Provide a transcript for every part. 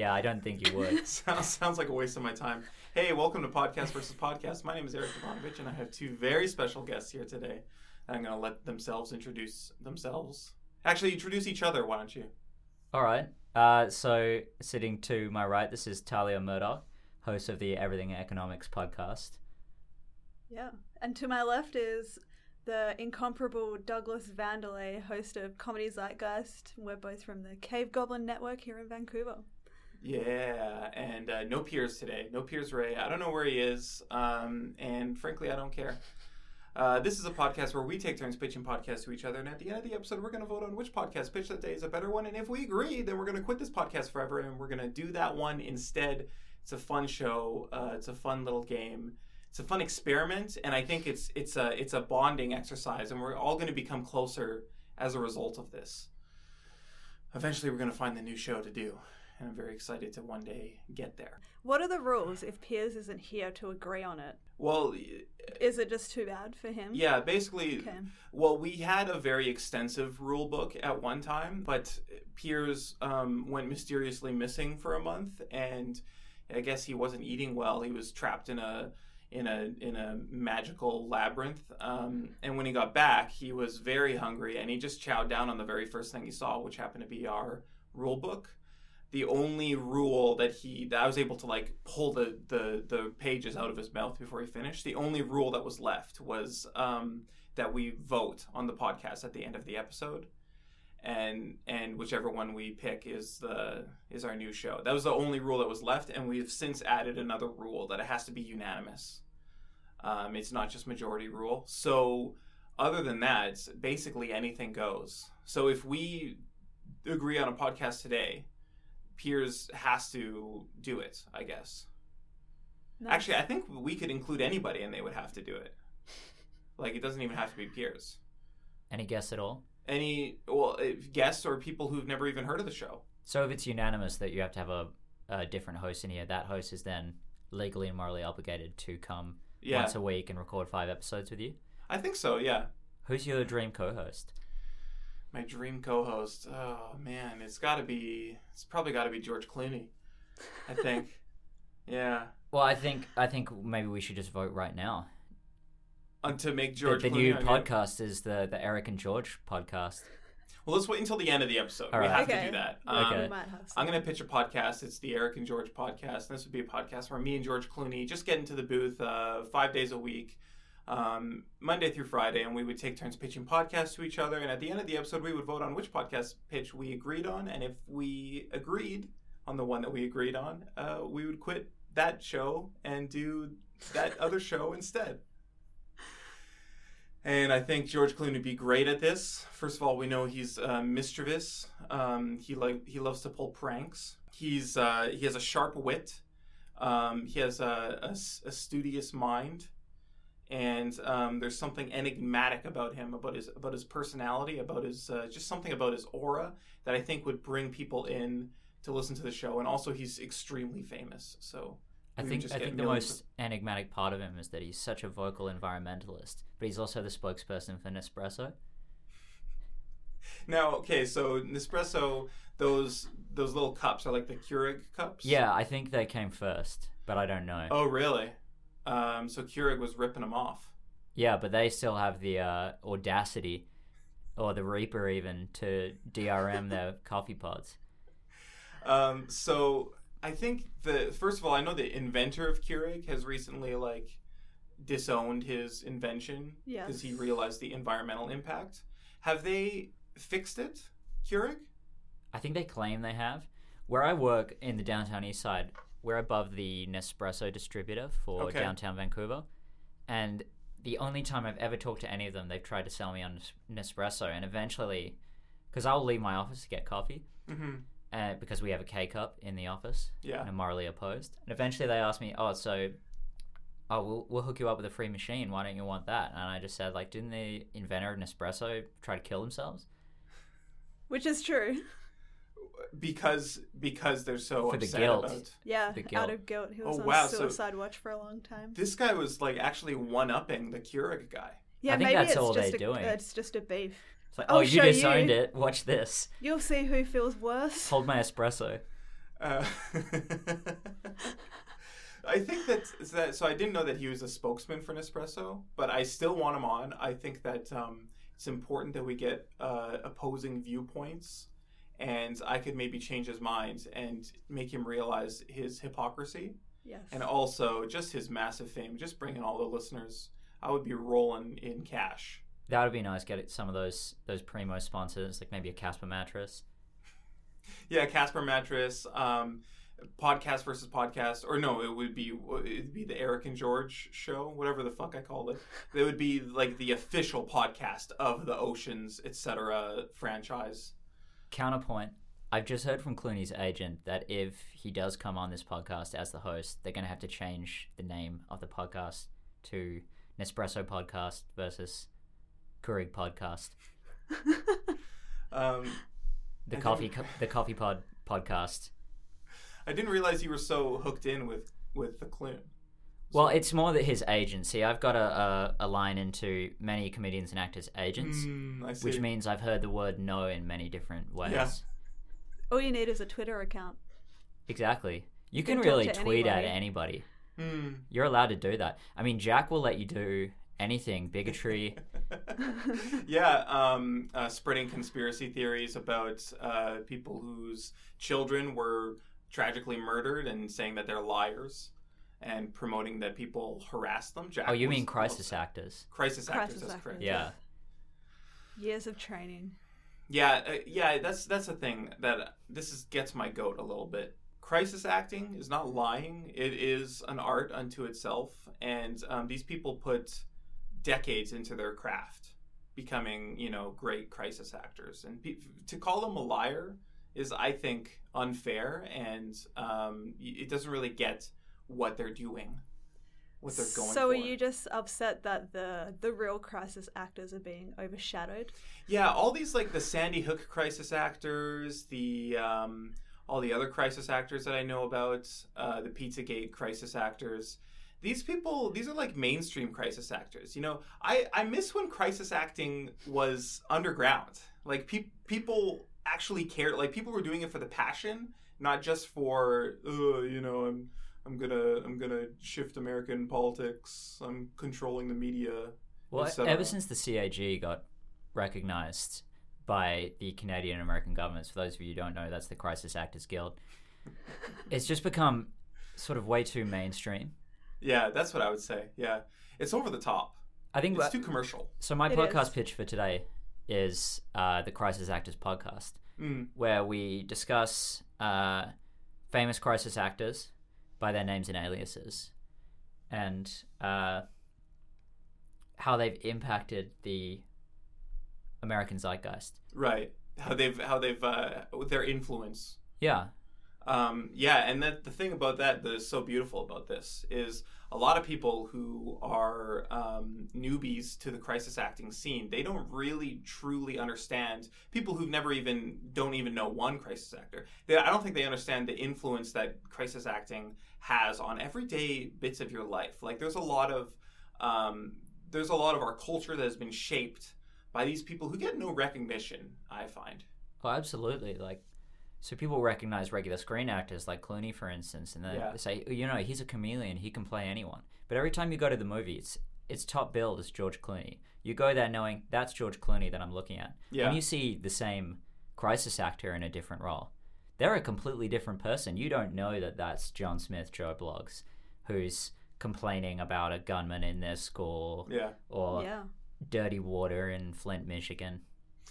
Yeah, I don't think you would. sounds, sounds like a waste of my time. Hey, welcome to Podcast versus Podcast. My name is Eric Ivanovich, and I have two very special guests here today. I'm going to let themselves introduce themselves. Actually, introduce each other, why don't you? All right. Uh, so sitting to my right, this is Talia Murdoch, host of the Everything Economics podcast. Yeah. And to my left is the incomparable Douglas Vanderlei, host of Comedy Zeitgeist. We're both from the Cave Goblin Network here in Vancouver. Yeah, and uh, no Piers today. No Piers Ray. I don't know where he is, um, and frankly, I don't care. Uh, this is a podcast where we take turns pitching podcasts to each other, and at the end of the episode, we're going to vote on which podcast pitch that day is a better one. And if we agree, then we're going to quit this podcast forever, and we're going to do that one instead. It's a fun show. Uh, it's a fun little game. It's a fun experiment, and I think it's it's a it's a bonding exercise, and we're all going to become closer as a result of this. Eventually, we're going to find the new show to do, and I'm very excited to one day get there. What are the rules if Piers isn't here to agree on it? Well, Is it just too bad for him? yeah, basically, Okay. Well, we had a very extensive rule book at one time, but Piers um, went mysteriously missing for a month, and I guess he wasn't eating well. He was trapped in a in a in a magical labyrinth. Um, and when he got back, he was very hungry, and he just chowed down on the very first thing he saw, which happened to be our rule book. The only rule that he that I was able to like pull the the the pages out of his mouth before he finished. The only rule that was left was. Um, that we vote on the podcast at the end of the episode and and whichever one we pick is the is our new show that was the only rule that was left and we've since added another rule that it has to be unanimous um, it's not just majority rule so other than that basically anything goes so if we agree on a podcast today piers has to do it i guess Nice. actually i think we could include anybody and they would have to do it like it doesn't even have to be Piers. Any guess at all? Any well if guests or people who've never even heard of the show. So if it's unanimous that you have to have a, a different host in here, that host is then legally and morally obligated to come Yeah, once a week and record five episodes with you. I think so. Yeah, Who's your dream co-host? My dream co-host. Oh man, it's got to be. It's probably got to be George Clooney. I think. yeah, Well, I think I think maybe we should just vote right now. and to make George the Clooney new our new- podcast is the the Eric and George podcast. Well, let's wait until the end of the episode. All we right. have to do that. Um, Okay. we might have I'm going to pitch a podcast. It's the Eric and George podcast. And this would be a podcast where me and George Clooney just get into the booth uh, five days a week, um, Monday through Friday, and we would take turns pitching podcasts to each other. And at the end of the episode, we would vote on which podcast pitch we agreed on. And if we agreed on the one that we agreed on, uh, we would quit that show and do that other show instead. And I think George Clooney would be great at this. First of all, we know he's uh, mischievous. Um, he like he loves to pull pranks. He's uh, he has a sharp wit. Um, he has a studious mind, and um, there's something enigmatic about him, about his about his personality, about his uh, just something about his aura that I think would bring people in to listen to the show. And also, he's extremely famous. So I think I think the most enigmatic part of him is that he's such a vocal environmentalist, but he's also the spokesperson for Nespresso. now, okay, so Nespresso, those those little cups are like the Keurig cups. Yeah, I think they came first, but I don't know. Oh, really? Um, so Keurig was ripping them off. Yeah, but they still have the uh, audacity, or the Reaper even, to DRM their coffee pods. Um, so I think the first of all, I know the inventor of Keurig has recently like disowned his invention Yes. because he realized the environmental impact. Have they fixed it, Keurig? I think they claim they have. Where I work in the downtown east side, we're above the Nespresso distributor for Okay. downtown Vancouver. And the only time I've ever talked to any of them, they've tried to sell me on Nespresso. And eventually, because I'll leave my office to get coffee, Mm-hmm. uh, because we have a K cup in the office, Yeah. and I'm morally opposed. And eventually they asked me, oh, so, oh, we'll, we'll hook you up with a free machine. Why don't you want that? And I just said, like, didn't the inventor of Nespresso try to kill themselves? Which is true. Because because they're so For the upset guilt. about Yeah, The out guilt. of guilt. He was Oh, on wow, so- suicide watch for a long time. this guy was like actually one upping the Keurig guy. Yeah, think maybe that's it's all just they're a, doing. It's just a beef. It's like, I'll oh, you show disowned you." it. Watch this. You'll see who feels worse. Hold my espresso. Uh, I think that, that so I didn't know that he was a spokesman for Nespresso, but I still want him on. I think that um, it's important that we get uh, opposing viewpoints, and I could maybe change his mind and make him realize his hypocrisy, Yes. and also just his massive fame. Just bringing all the listeners, I would be rolling in cash. That would be nice. Get some of those those primo sponsors, like maybe a Casper mattress. Yeah, Casper mattress, um, podcast versus podcast, or no, it would be it'd be the Eric and George show, whatever the fuck I called it. It would be like the official podcast of the Oceans etc. franchise. Counterpoint. I've just heard from Clooney's agent that if he does come on this podcast as the host, they're going to have to change the name of the podcast to Nespresso Podcast versus Keurig Podcast. Um, The I coffee, co- the coffee pod podcast. I didn't realize you were so hooked in with with the Clune. Well, it's more that his agency. I've got a, a, a line into many comedians and actors' agents, Mm, I see. which means I've heard the word no in many different ways. Yeah. All you need is a Twitter account. Exactly. You can can really to tweet at anybody. anybody. Mm. You're allowed to do that. I mean, Jack will let you do anything bigotry. yeah, um, uh, spreading conspiracy theories about uh, people whose children were tragically murdered and saying that they're liars and promoting that people harass them. Jack oh, you mean all of crisis actors? Crisis actors, Crisis that's actors. correct. Yeah. Years of training. Yeah, uh, yeah, that's that's the thing that this is gets my goat a little bit. Crisis acting is not lying; it is an art unto itself, and um, these people put decades into their craft, becoming you know great crisis actors. And pe- to call them a liar is, I think, unfair, and um, it doesn't really get what they're doing, what they're going through. so for. are you just upset that the the real crisis actors are being overshadowed? Yeah, all these like the Sandy Hook crisis actors, the um, all the other crisis actors that I know about, uh, the Pizzagate crisis actors. These people, these are like mainstream crisis actors. You know, I I miss when crisis acting was underground. Like pe- people actually cared. Like people were doing it for the passion, not just for uh, you know I'm I'm gonna I'm gonna shift American politics. I'm controlling the media. Well, ever since the CAG got recognized by the Canadian and American governments, for those of you who don't know, that's the Crisis Actors Guild. it's just become sort of way too mainstream. Yeah, that's what I would say. Yeah, it's over the top. I think It's that- too commercial. so. My It podcast is. pitch for today is uh, the Crisis Actors podcast. Mm. where we discuss uh, famous crisis actors by their names and aliases and uh, how they've impacted the American zeitgeist. Right. How they've how they've uh, their influence. Yeah, Um, yeah, and that the thing about that that is so beautiful about this is a lot of people who are um, newbies to the crisis acting scene. They don't really truly understand people who've never even don't even know one crisis actor. They, I don't think they understand the influence that crisis acting has on everyday bits of your life. Like there's a lot of um, there's a lot of our culture that has been shaped by these people who get no recognition. I find. oh, absolutely. Like, so people recognize regular screen actors like Clooney, for instance, and they Yeah. say, "Oh, you know, he's a chameleon; he can play anyone. But every time you go to the movie, it's it's top billed as George Clooney. You go there knowing that's George Clooney that I'm looking at. Yeah. When you see the same crisis actor in a different role, they're a completely different person. You don't know that that's John Smith, Joe Bloggs, who's complaining about a gunman in their school Yeah. or yeah, dirty water in Flint, Michigan.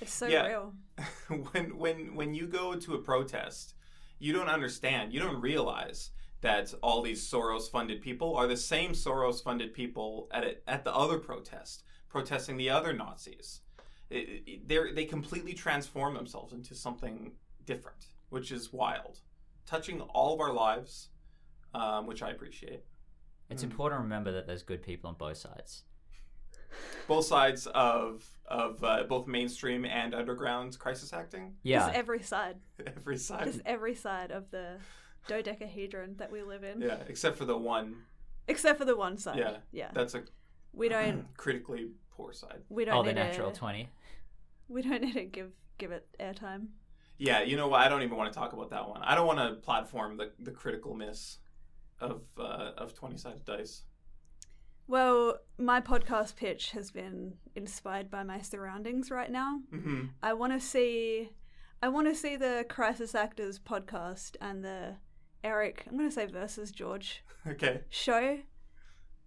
It's so Yeah. real. when when when you go to a protest, you don't understand. You don't realize that all these Soros-funded people are the same Soros-funded people at it, at the other protest, protesting the other Nazis. It, it, they're, they completely transform themselves into something different, which is wild, touching all of our lives, um, which I appreciate. It's Mm. important to remember that there's good people on both sides. Both sides of of uh, both mainstream and underground crisis acting. Yeah, Just every side. Every side. Just every side of the dodecahedron that we live in. Yeah, except for the one Except for the one side. Yeah. Yeah. that's a We don't critically poor side. we don't oh, the natural a, 20. We don't need to give give it airtime. Yeah, you know what? I don't even want to talk about that one. I don't want to platform the, the critical miss of uh, of twenty sided dice. Well, my podcast pitch has been inspired by my surroundings right now. hmm I want to see, I want to see the Crisis Actors podcast and the Eric. I'm going to say versus George Okay. show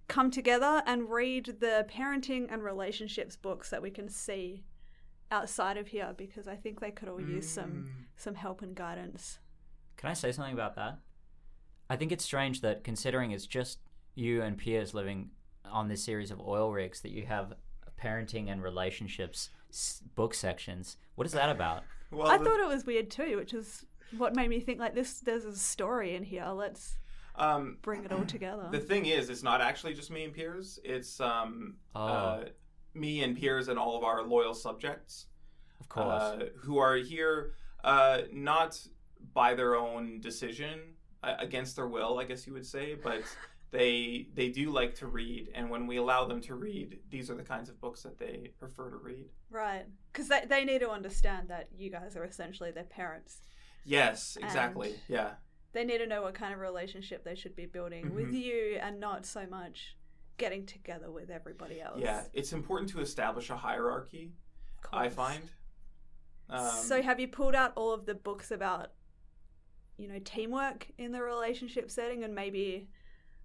come together and read the parenting and relationships books that we can see outside of here because I think they could all use some Mm. some help and guidance. Can I say something about that? I think it's strange that considering it's just you and Piers living on this series of oil rigs that you have parenting and relationships book sections. What is that about? Well, I the- thought it was weird too, which is what made me think like this. There's a story in here. Let's um, bring it all together. the thing is, it's not actually just me and Piers. It's um, Oh. uh, me and Piers and all of our loyal subjects. Of course. uh, who are here uh, not by their own decision, uh, against their will, I guess you would say, but they they do like to read, and when we allow them to read, these are the kinds of books that they prefer to read. Right. Because they, they need to understand that you guys are essentially their parents. Yes, exactly. And- Yeah, They need to know what kind of relationship they should be building with Mhm. you and not so much getting together with everybody else. yeah. It's important to establish a hierarchy. I find. Um, so have you pulled out all of the books about, you know, teamwork in the relationship setting and maybe,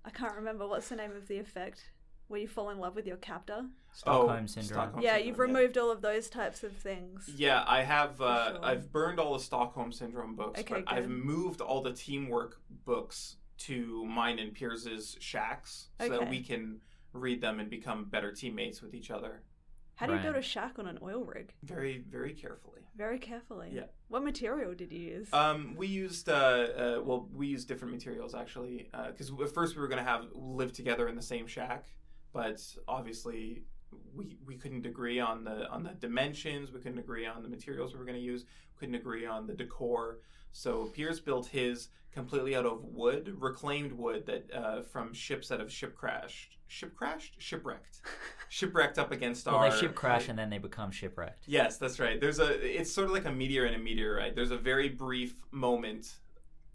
I can't remember what's the name of the effect where you fall in love with your captor? Stockholm oh, syndrome. Stockholm yeah, syndrome, you've removed all of those types of things. Yeah, I have. Uh, sure. I've burned all the Stockholm syndrome books, Okay, but I've moved all the teamwork books to mine and Piers's shacks so that we can read them and become better teammates with each other. How do you build a shack on an oil rig? Very, very carefully. Very carefully. Yeah. What material did you use? Um, we used, uh, uh, well, we used different materials actually, because at first we were going to have live together in the same shack, but obviously we we couldn't agree on the on the dimensions. We couldn't agree on the materials we were going to use. Couldn't agree on the decor. So Piers built his completely out of wood, reclaimed wood that uh, from ships that have ship crashed, ship crashed, shipwrecked, shipwrecked up against well, our. they ship crash and then they become shipwrecked. Yes, that's right. There's a it's sort of like a meteor and a meteorite. There's a very brief moment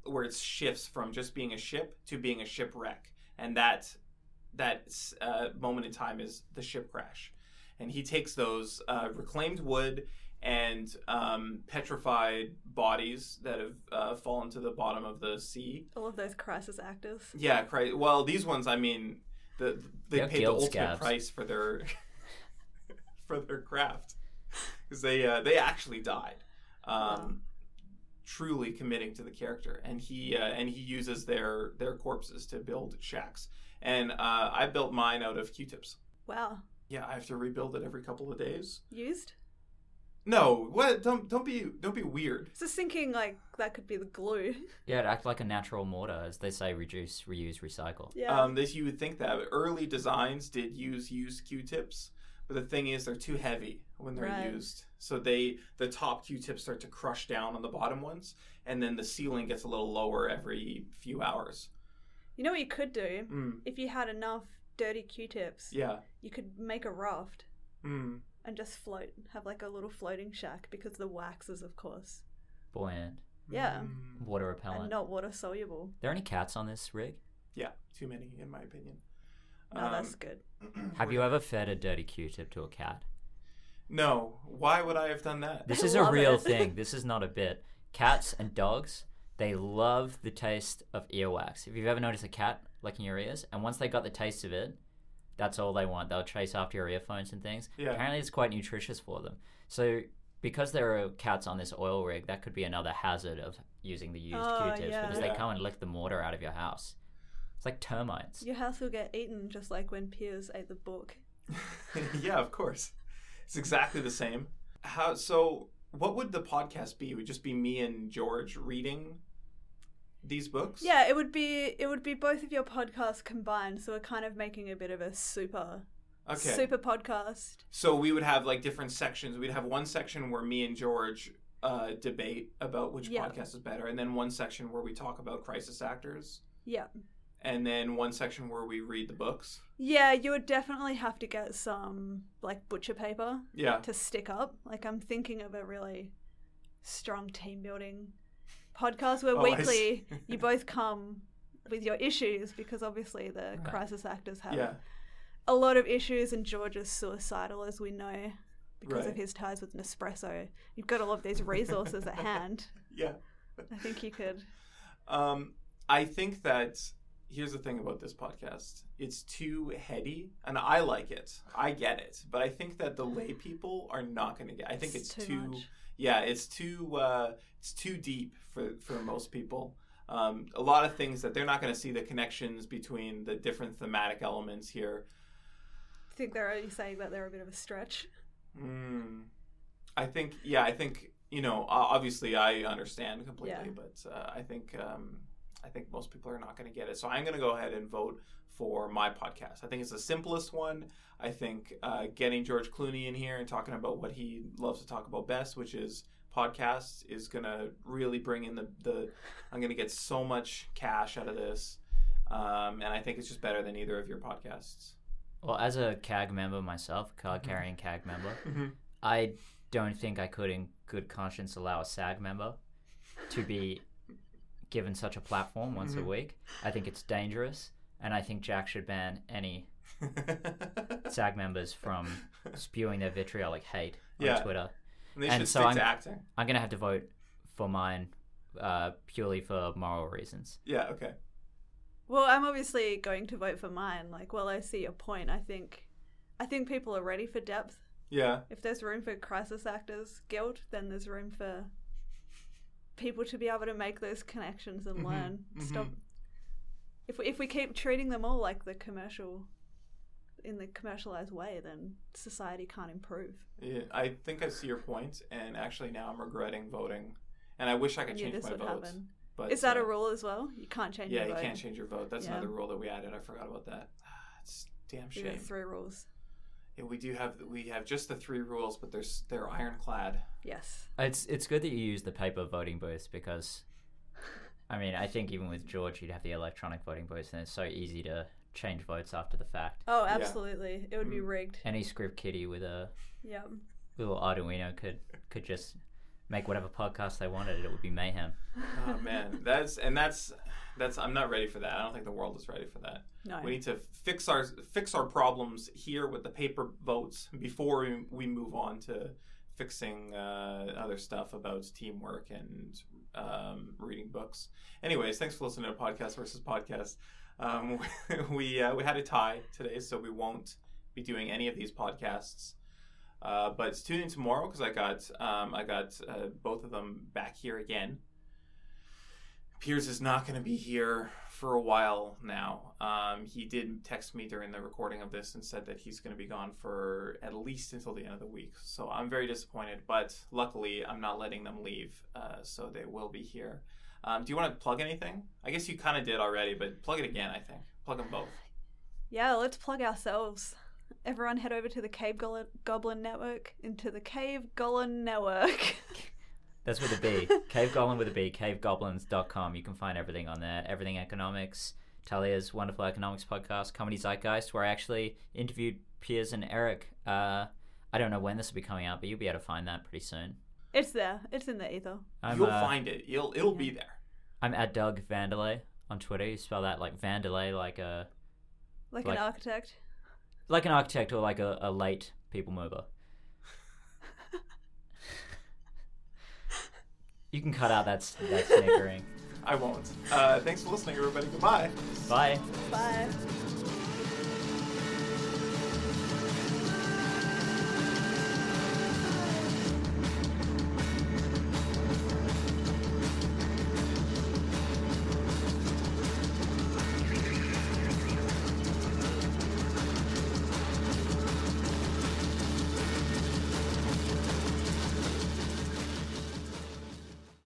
where it shifts from just being a ship to being a shipwreck, and that that uh, moment in time is the ship crash. And he takes those uh, reclaimed wood and um, petrified bodies that have uh, fallen to the bottom of the sea. all of those crisis actors. Yeah, cri- well, these ones, I mean, the they They're paid the ultimate scabs. price for their for their craft because they uh, they actually died, um, Wow. truly committing to the character, and he uh, and he uses their their corpses to build shacks. And uh, I built mine out of Q-tips. Wow. Yeah, I have to rebuild it every couple of days. Used? No, what? Don't don't be don't be weird. Just thinking like that could be the glue. Yeah, it act like a natural mortar, as they say, reduce, reuse, recycle. yeah. Um, this you would think that early designs did use used Q-tips, but the thing is they're too heavy when they're Right. used. So they the top Q-tips start to crush down on the bottom ones, and then the ceiling gets a little lower every few hours. You know what you could do? Mm, If you had enough dirty Q-tips, yeah. you could make a raft Mm. and just float, have like a little floating shack because the wax is, of course, Buoyant, Yeah. Mm. water and repellent. not water soluble. there any cats on this rig? Yeah. Too many, in my opinion. No, Um, that's good. Have you ever fed a dirty Q-tip to a cat? No. Why would I have done that? This is a real thing. This is not a bit. Cats and dogs, they love the taste of earwax. If you've ever noticed a cat licking your ears, and once they got the taste of it, that's all they want. They'll chase after your earphones and things. Yeah. Apparently, it's quite nutritious for them. So, because there are cats on this oil rig, that could be another hazard of using the used Oh, Q-tips yeah. because Yeah. they come and lick the mortar out of your house. It's like termites. Your house will get eaten just like when Piers ate the book. yeah, of course. It's exactly the same. How so what would the podcast be? It would just be me and George reading these books? Yeah, it would be it would be both of your podcasts combined, so we're kind of making a bit of a super Okay. super podcast. So we would have like different sections. We'd have one section where me and George uh, debate about which Yeah. podcast is better, and then one section where we talk about crisis actors. Yeah. and then one section where we read the books. Yeah, you would definitely have to get some like butcher paper Yeah. to stick up. Like I'm thinking of a really strong team building podcast where Oh, weekly you both come with your issues because obviously the Right. crisis actors have Yeah. a lot of issues and George is suicidal as we know because Right. of his ties with Nespresso. You've got all of these resources at hand. Yeah. I think you could Um, I think that here's the thing about this podcast. It's too heady, and I like it. I get it, but I think that the lay people are not going to get. I think it's, too, much. Yeah, it's too uh, it's too deep for for most people. Um, a lot of things that they're not going to see the connections between the different thematic elements here. I think they're already saying that they're a bit of a stretch. Mm. I think, yeah, I think you know, obviously, I understand completely, Yeah. but uh, I think um, I think most people are not going to get it. So I'm going to go ahead and vote for my podcast. I think it's the simplest one. I think uh, getting George Clooney in here and talking about what he loves to talk about best, which is podcasts, is going to really bring in the the. I'm going to get so much cash out of this, um, and I think it's just better than either of your podcasts. Well, as a CAG member myself, card carrying CAG member, Mm-hmm. I don't think I could, in good conscience, allow a SAG member to be given such a platform once a Mhm. week. I think it's dangerous, and I think Jack should ban any SAG members from spewing their vitriolic hate on Twitter. And they And should so stick I'm- to acting. I'm gonna have to vote for mine uh, purely for moral reasons. Yeah. Okay. Well, I'm obviously going to vote for mine. Like, well, I see your point. I think, I think people are ready for depth. Yeah. If there's room for crisis actors guilt, then there's room for people to be able to make those connections and Mhm, learn. Stop. mhm. If we, if we keep treating them all like the commercial, in the commercialized way, then society can't improve. Yeah, I think I see your point, and actually now I'm regretting voting, and I wish I could change this my would vote. happen. But Is that uh, a rule as well? You can't change Yeah, your you vote. can't change your vote. That's Yeah. another rule that we added. I forgot about that. Ah, It's damn shame. three rules. Yeah, we do have we have just the three rules, but they're they're ironclad. Yes. It's it's good that you use the paper voting booths because, I mean, I think even with George, you'd have the electronic voting booths, and it's so easy to change votes after the fact. Oh, Yeah. absolutely. It would be Mm. rigged. Any script kiddie with a Yeah. little Arduino could could just make whatever podcast they wanted. It would be mayhem. Oh man, that's and that's that's I'm not ready for that. I don't think the world is ready for that. No. We need to fix our fix our problems here with the paper votes before we, we move on to fixing uh, other stuff about teamwork and um, reading books. Anyways, thanks for listening to Podcast versus Podcast. Um, we uh, we had a tie today, so we won't be doing any of these podcasts. Uh, but tune in tomorrow because I got um, I got uh, both of them back here again. Piers is not going to be here for a while now. Um, he did text me during the recording of this and said that he's going to be gone for at least until the end of the week. So I'm very disappointed, but luckily I'm not letting them leave, uh, so they will be here. Um, do you want to plug anything? I guess you kind of did already, but plug it again. I think plug them both. Yeah, let's plug ourselves. Everyone head over to the Cave Goblin, Goblin Network, into the Cave Goblin Network. That's with a B. Cave Goblin with a B. CaveGoblins.com. You can find everything on there. Everything economics. Talia's wonderful economics podcast, Comedy Zeitgeist, where I actually interviewed Piers and Eric. Uh, I don't know when this will be coming out, but you'll be able to find that pretty soon. it's there. It's in the ether. I'm, You'll uh, find it. You'll it'll be there. I'm at Doug Vanderlei on Twitter. You spell that like Vanderlei, like a Like, Like- an architect. Like an architect or like a, a late people mover. you can cut out that s- that snickering. I won't. Uh, thanks for listening, everybody. Goodbye. Bye. Bye.